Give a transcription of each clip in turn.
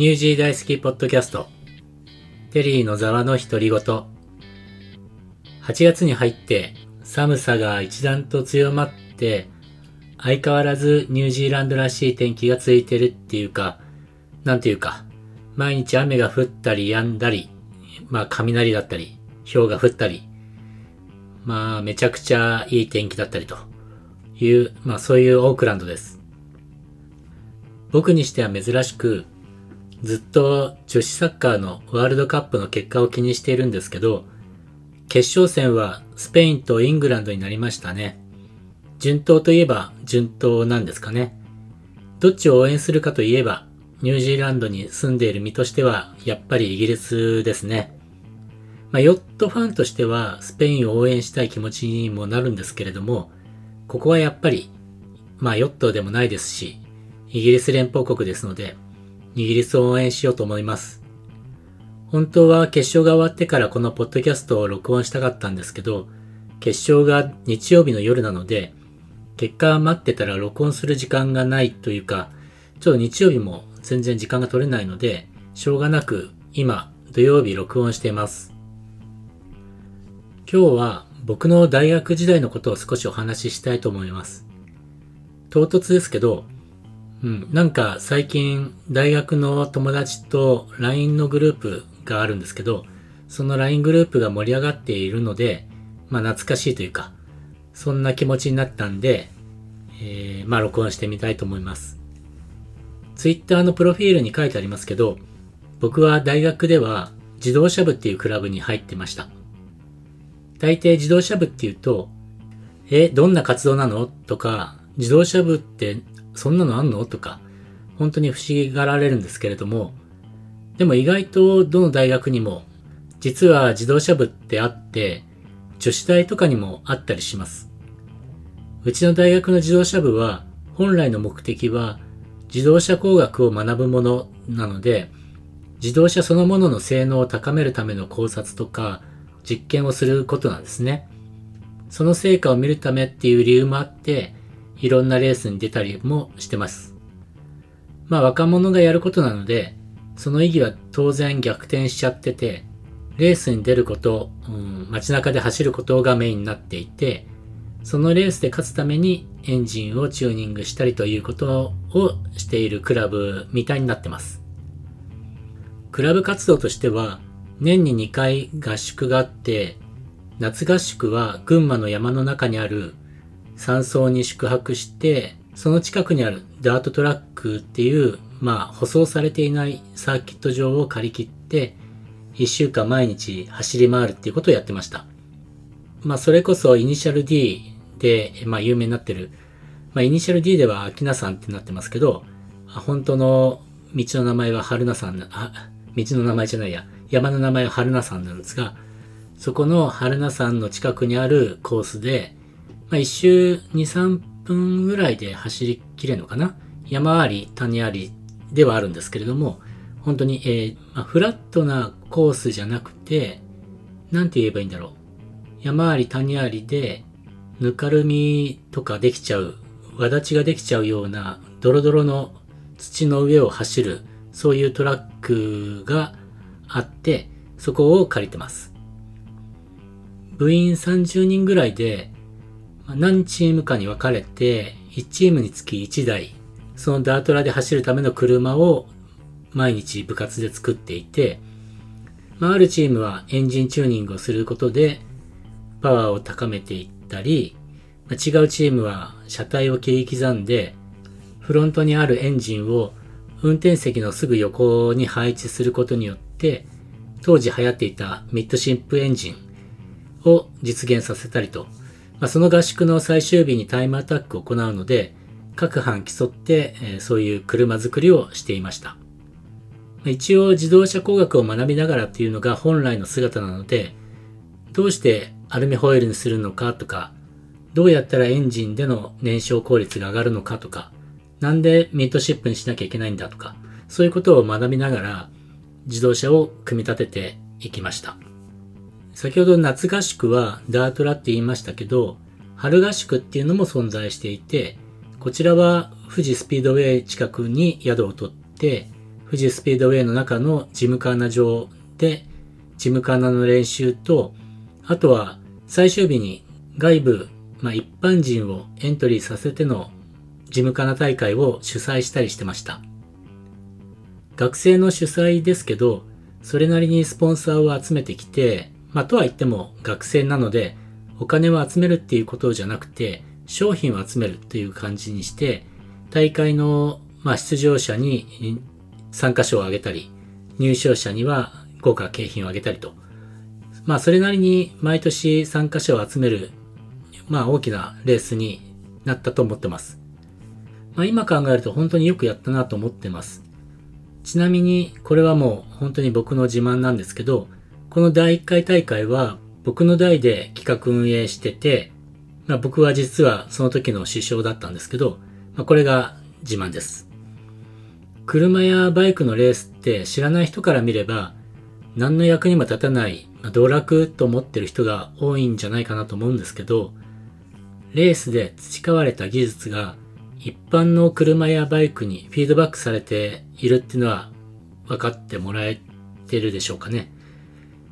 ニュージー大好きポッドキャスト、テリーのざわの独り言。8月に入って寒さが一段と強まって、相変わらずニュージーランドらしい天気が続いてるっていうか、なんていうか、毎日雨が降ったり止んだり、まあ雷だったり、氷が降ったり、まあめちゃくちゃいい天気だったりという、まあそういうオークランドです。僕にしては珍しく、ずっと女子サッカーのワールドカップの結果を気にしているんですけど、決勝戦はスペインとイングランドになりましたね。順当といえば順当なんですかね。どっちを応援するかといえば、ニュージーランドに住んでいる身としては、やっぱりイギリスですね。まあ、ヨットファンとしては、スペインを応援したい気持ちにもなるんですけれども、ここはやっぱり、まあ、ヨットでもないですし、イギリス連邦国ですので、イギリスを応援しようと思います。本当は決勝が終わってからこのポッドキャストを録音したかったんですけど、決勝が日曜日の夜なので、結果待ってたら録音する時間がないというか、ちょっと日曜日も全然時間が取れないので、しょうがなく今土曜日録音しています。今日は僕の大学時代のことを少しお話ししたいと思います。唐突ですけど、うん、なんか最近大学の友達と LINE のグループがあるんですけど、その LINE グループが盛り上がっているので、まあ懐かしいというか、そんな気持ちになったんで、えー、まあ録音してみたいと思います。Twitter のプロフィールに書いてありますけど、僕は大学では自動車部っていうクラブに入ってました。大抵自動車部っていうと、え、どんな活動なの？とか、自動車部ってそんなのあんの？とか、本当に不思議がられるんですけれども、でも意外とどの大学にも、実は自動車部ってあって、女子大とかにもあったりします。うちの大学の自動車部は、本来の目的は、自動車工学を学ぶものなので、自動車そのものの性能を高めるための考察とか、実験をすることなんですね。その成果を見るためっていう理由もあって、いろんなレースに出たりもしてます。まあ若者がやることなので、その意義は当然逆転しちゃってて、レースに出ること、うん、街中で走ることがメインになっていて、そのレースで勝つためにエンジンをチューニングしたりということをしているクラブみたいになってます。クラブ活動としては、年に2回合宿があって、夏合宿は群馬の山の中にある山荘に宿泊して、その近くにあるダートトラックっていう、まあ、舗装されていないサーキット場を借り切って、一週間毎日走り回るっていうことをやってました。まあ、それこそイニシャル D で、まあ、有名になってる。まあ、イニシャル D では秋名山ってなってますけど、本当の道の名前は春名山、あ、道の名前じゃないや、山の名前は春名山なんですが、そこの春名山の近くにあるコースで、まあ、一周2、3分ぐらいで走りきれるのかな？山あり、谷ありではあるんですけれども、本当に、えー、まあ、フラットなコースじゃなくて、なんて言えばいいんだろう。山あり、谷ありで、ぬかるみとかできちゃう、わだちができちゃうような、ドロドロの土の上を走る、そういうトラックがあって、そこを借りてます。部員30人ぐらいで、何チームかに分かれて、1チームにつき1台、そのダートラで走るための車を毎日部活で作っていて、まあ、あるチームはエンジンチューニングをすることでパワーを高めていったり、まあ、違うチームは車体を切り刻んで、フロントにあるエンジンを運転席のすぐ横に配置することによって、当時流行っていたミッドシンプエンジンを実現させたりと、まあ、その合宿の最終日にタイムアタックを行うので、各班競って、え、そういう車作りをしていました。一応自動車工学を学びながらっていうのが本来の姿なので、どうしてアルミホイルにするのかとか、どうやったらエンジンでの燃焼効率が上がるのかとか、なんでミッドシップにしなきゃいけないんだとか、そういうことを学びながら自動車を組み立てていきました。先ほど夏合宿はダートラって言いましたけど、春合宿っていうのも存在していて、こちらは富士スピードウェイ近くに宿を取って、富士スピードウェイの中のジムカーナ場で、ジムカーナの練習と、あとは最終日に外部、まあ一般人をエントリーさせてのジムカーナ大会を主催したりしてました。学生の主催ですけど、それなりにスポンサーを集めてきて、まあとは言っても学生なので、お金を集めるっていうことじゃなくて、商品を集めるっていう感じにして、大会の、まあ、出場者に参加賞をあげたり、入賞者には豪華景品をあげたりと。まあ、それなりに毎年参加者を集める、まあ、大きなレースになったと思ってます。まあ、今考えると本当によくやったなと思ってます。ちなみに、これはもう本当に僕の自慢なんですけど、この第1回大会は僕の代で企画運営してて、まあ、僕は実はその時の師匠だったんですけど、まあ、これが自慢です。車やバイクのレースって知らない人から見れば、何の役にも立たない、まあ、道楽と思ってる人が多いんじゃないかなと思うんですけど、レースで培われた技術が一般の車やバイクにフィードバックされているっていうのは分かってもらえてるでしょうかね。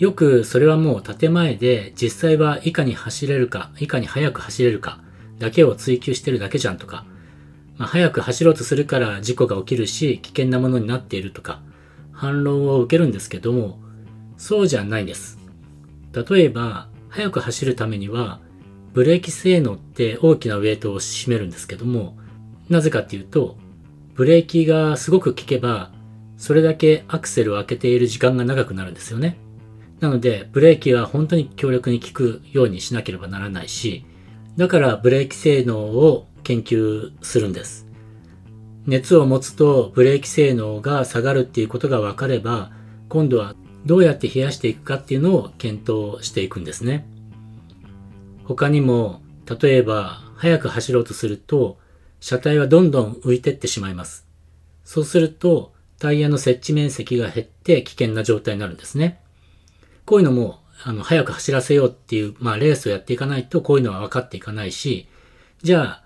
よくそれはもう建前で実際はいかに走れるか、いかに速く走れるかだけを追求してるだけじゃんとか、まあ、速く走ろうとするから事故が起きるし危険なものになっているとか反論を受けるんですけども、そうじゃないんです。例えば、速く走るためにはブレーキ性能って大きなウェイトを占めるんですけども、なぜかっていうと、ブレーキがすごく効けば、それだけアクセルを開けている時間が長くなるんですよね。なので、ブレーキは本当に強力に効くようにしなければならないし、だからブレーキ性能を研究するんです。熱を持つとブレーキ性能が下がるっていうことが分かれば、今度はどうやって冷やしていくかっていうのを検討していくんですね。他にも、例えば、速く走ろうとすると、車体はどんどん浮いてってしまいます。そうすると、タイヤの接地面積が減って危険な状態になるんですね。こういうのも、あの、早く走らせようっていう、まあ、レースをやっていかないと、こういうのは分かっていかないし、じゃあ、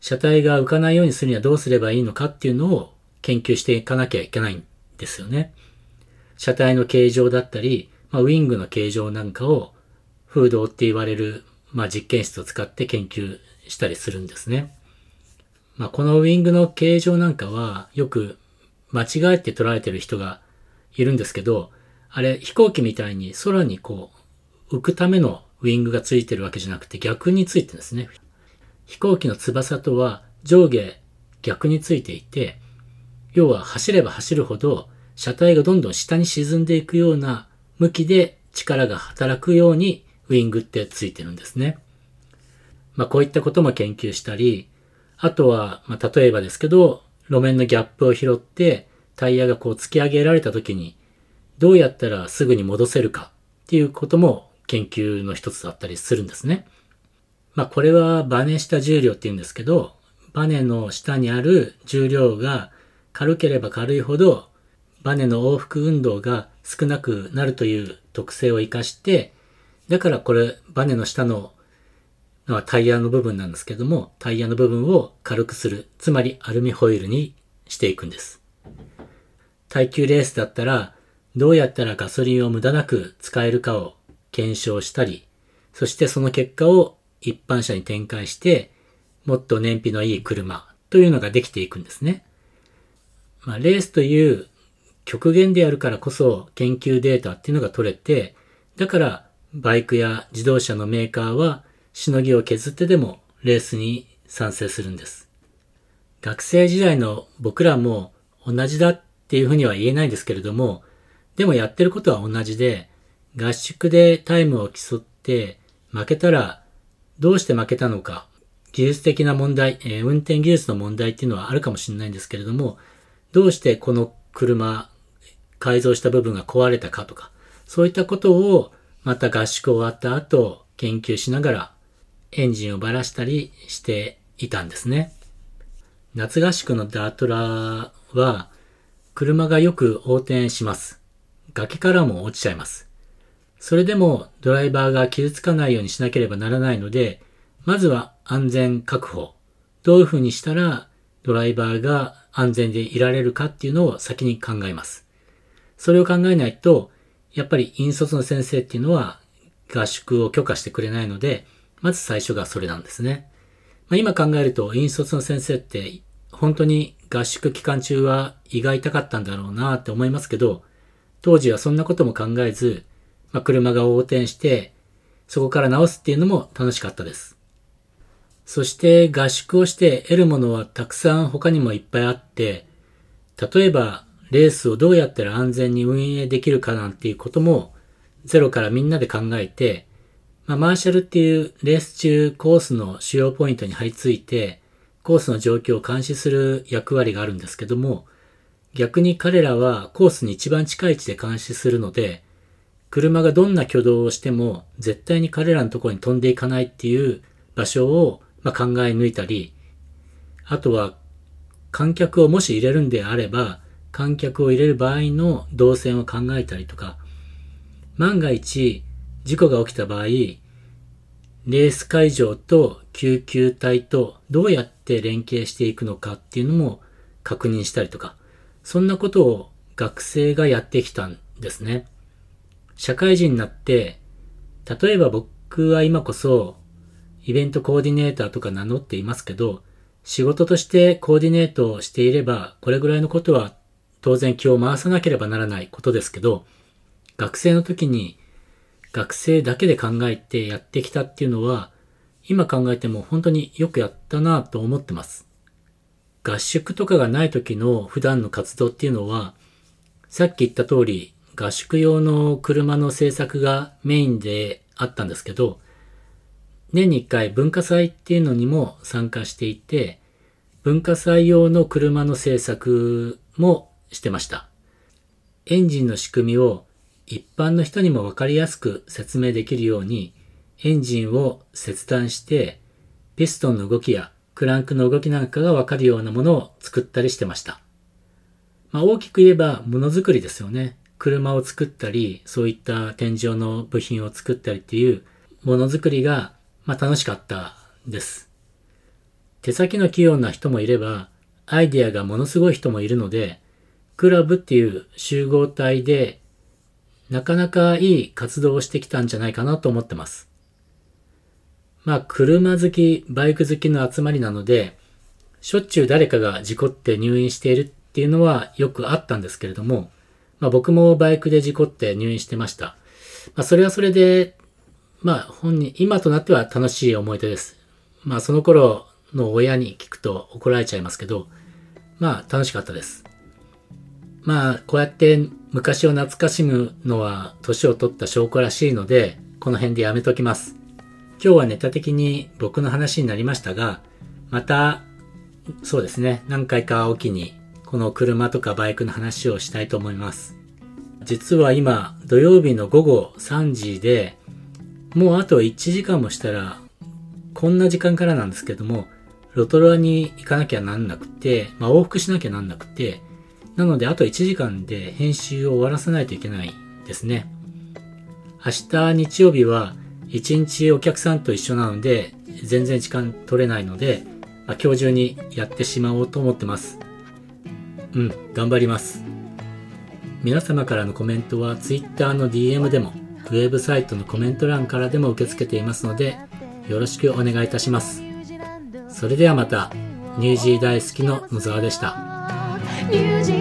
車体が浮かないようにするにはどうすればいいのかっていうのを研究していかなきゃいけないんですよね。車体の形状だったり、まあ、ウィングの形状なんかを、風洞って言われる、まあ、実験室を使って研究したりするんですね。まあ、このウィングの形状なんかは、よく間違えて捉えてる人がいるんですけど、あれ、飛行機みたいに空にこう、浮くためのウィングがついてるわけじゃなくて逆についてるんですね。飛行機の翼とは上下逆についていて、要は走れば走るほど車体がどんどん下に沈んでいくような向きで力が働くようにウィングってついてるんですね。まあこういったことも研究したり、あとは、まあ例えばですけど、路面のギャップを拾ってタイヤがこう突き上げられた時にどうやったらすぐに戻せるかっていうことも研究の一つだったりするんですね。まあこれはバネ下重量って言うんですけど、バネの下にある重量が軽ければ軽いほどバネの往復運動が少なくなるという特性を活かして、だからこれバネの下のタイヤの部分なんですけども、タイヤの部分を軽くする。つまりアルミホイルにしていくんです。耐久レースだったらどうやったらガソリンを無駄なく使えるかを検証したり、そしてその結果を一般車に展開して、もっと燃費のいい車というのができていくんですね。まあ、レースという極限であるからこそ研究データっていうのが取れて、だからバイクや自動車のメーカーはしのぎを削ってでもレースに賛成するんです。学生時代の僕らも同じだっていうふうには言えないんですけれども、でもやってることは同じで、合宿でタイムを競って負けたらどうして負けたのか、技術的な問題、えー、運転技術の問題っていうのはあるかもしれないんですけれども、どうしてこの車、改造した部分が壊れたかとか、そういったことをまた合宿終わった後研究しながらエンジンをばらしたりしていたんですね。夏合宿のダートラは車がよく横転します。崖からも落ちちゃいます。それでもドライバーが傷つかないようにしなければならないので、まずは安全確保。どういうふうにしたらドライバーが安全でいられるかっていうのを先に考えます。それを考えないと、やっぱり引率の先生っていうのは合宿を許可してくれないので、まず最初がそれなんですね。まあ、今考えると、引率の先生って本当に合宿期間中は胃が痛かったんだろうなって思いますけど、当時はそんなことも考えず、まあ、車が横転して、そこから直すっていうのも楽しかったです。そして合宿をして得るものはたくさん他にもいっぱいあって、例えばレースをどうやったら安全に運営できるかなんていうこともゼロからみんなで考えて、まあ、マーシャルっていうレース中コースの主要ポイントに張り付いて、コースの状況を監視する役割があるんですけども、逆に彼らはコースに一番近い位置で監視するので、車がどんな挙動をしても絶対に彼らのところに飛んでいかないっていう場所をま考え抜いたり、あとは観客をもし入れるんであれば、観客を入れる場合の動線を考えたりとか、万が一事故が起きた場合、レース会場と救急隊とどうやって連携していくのかっていうのも確認したりとか、そんなことを学生がやってきたんですね。社会人になって、例えば僕は今こそ、イベントコーディネーターとか名乗っていますけど、仕事としてコーディネートをしていれば、これぐらいのことは当然気を回さなければならないことですけど、学生の時に学生だけで考えてやってきたっていうのは、今考えても本当によくやったなと思ってます。合宿とかがない時の普段の活動っていうのは、さっき言った通り、合宿用の車の製作がメインであったんですけど、年に一回文化祭っていうのにも参加していて、文化祭用の車の製作もしてました。エンジンの仕組みを一般の人にもわかりやすく説明できるように、エンジンを切断して、ピストンの動きやクランクの動きなんかがわかるようなものを作ったりしてました。まあ、大きく言えばものづくりですよね。車を作ったり、そういった天井の部品を作ったりっていうものづくりが、まあ、楽しかったです。手先の器用な人もいれば、アイデアがものすごい人もいるので、クラブっていう集合体で、なかなかいい活動をしてきたんじゃないかなと思ってます。まあ、車好き、バイク好きの集まりなので、しょっちゅう誰かが事故って入院しているっていうのはよくあったんですけれども、まあ僕もバイクで事故って入院してました。まあそれはそれで、まあ本人、今となっては楽しい思い出です。まあその頃の親に聞くと怒られちゃいますけど、まあ楽しかったです。まあこうやって昔を懐かしむのは年を取った証拠らしいので、この辺でやめときます。今日はネタ的に僕の話になりましたが、また、そうですね、何回かおきにこの車とかバイクの話をしたいと思います。実は今、土曜日の午後3時で、もうあと1時間もしたら、こんな時間からなんですけども、ロトロアに行かなきゃなんなくて、まあ、往復しなきゃなんなくて、なのであと1時間で編集を終わらせないといけないですね。明日日曜日は1日お客さんと一緒なので、全然時間取れないので、あ、今日中にやってしまおうと思ってます。うん、頑張ります。皆様からのコメントは Twitter の DM でも、ウェブサイトのコメント欄からでも受け付けていますので、よろしくお願いいたします。それではまた、ニュージー大好きの野沢でした。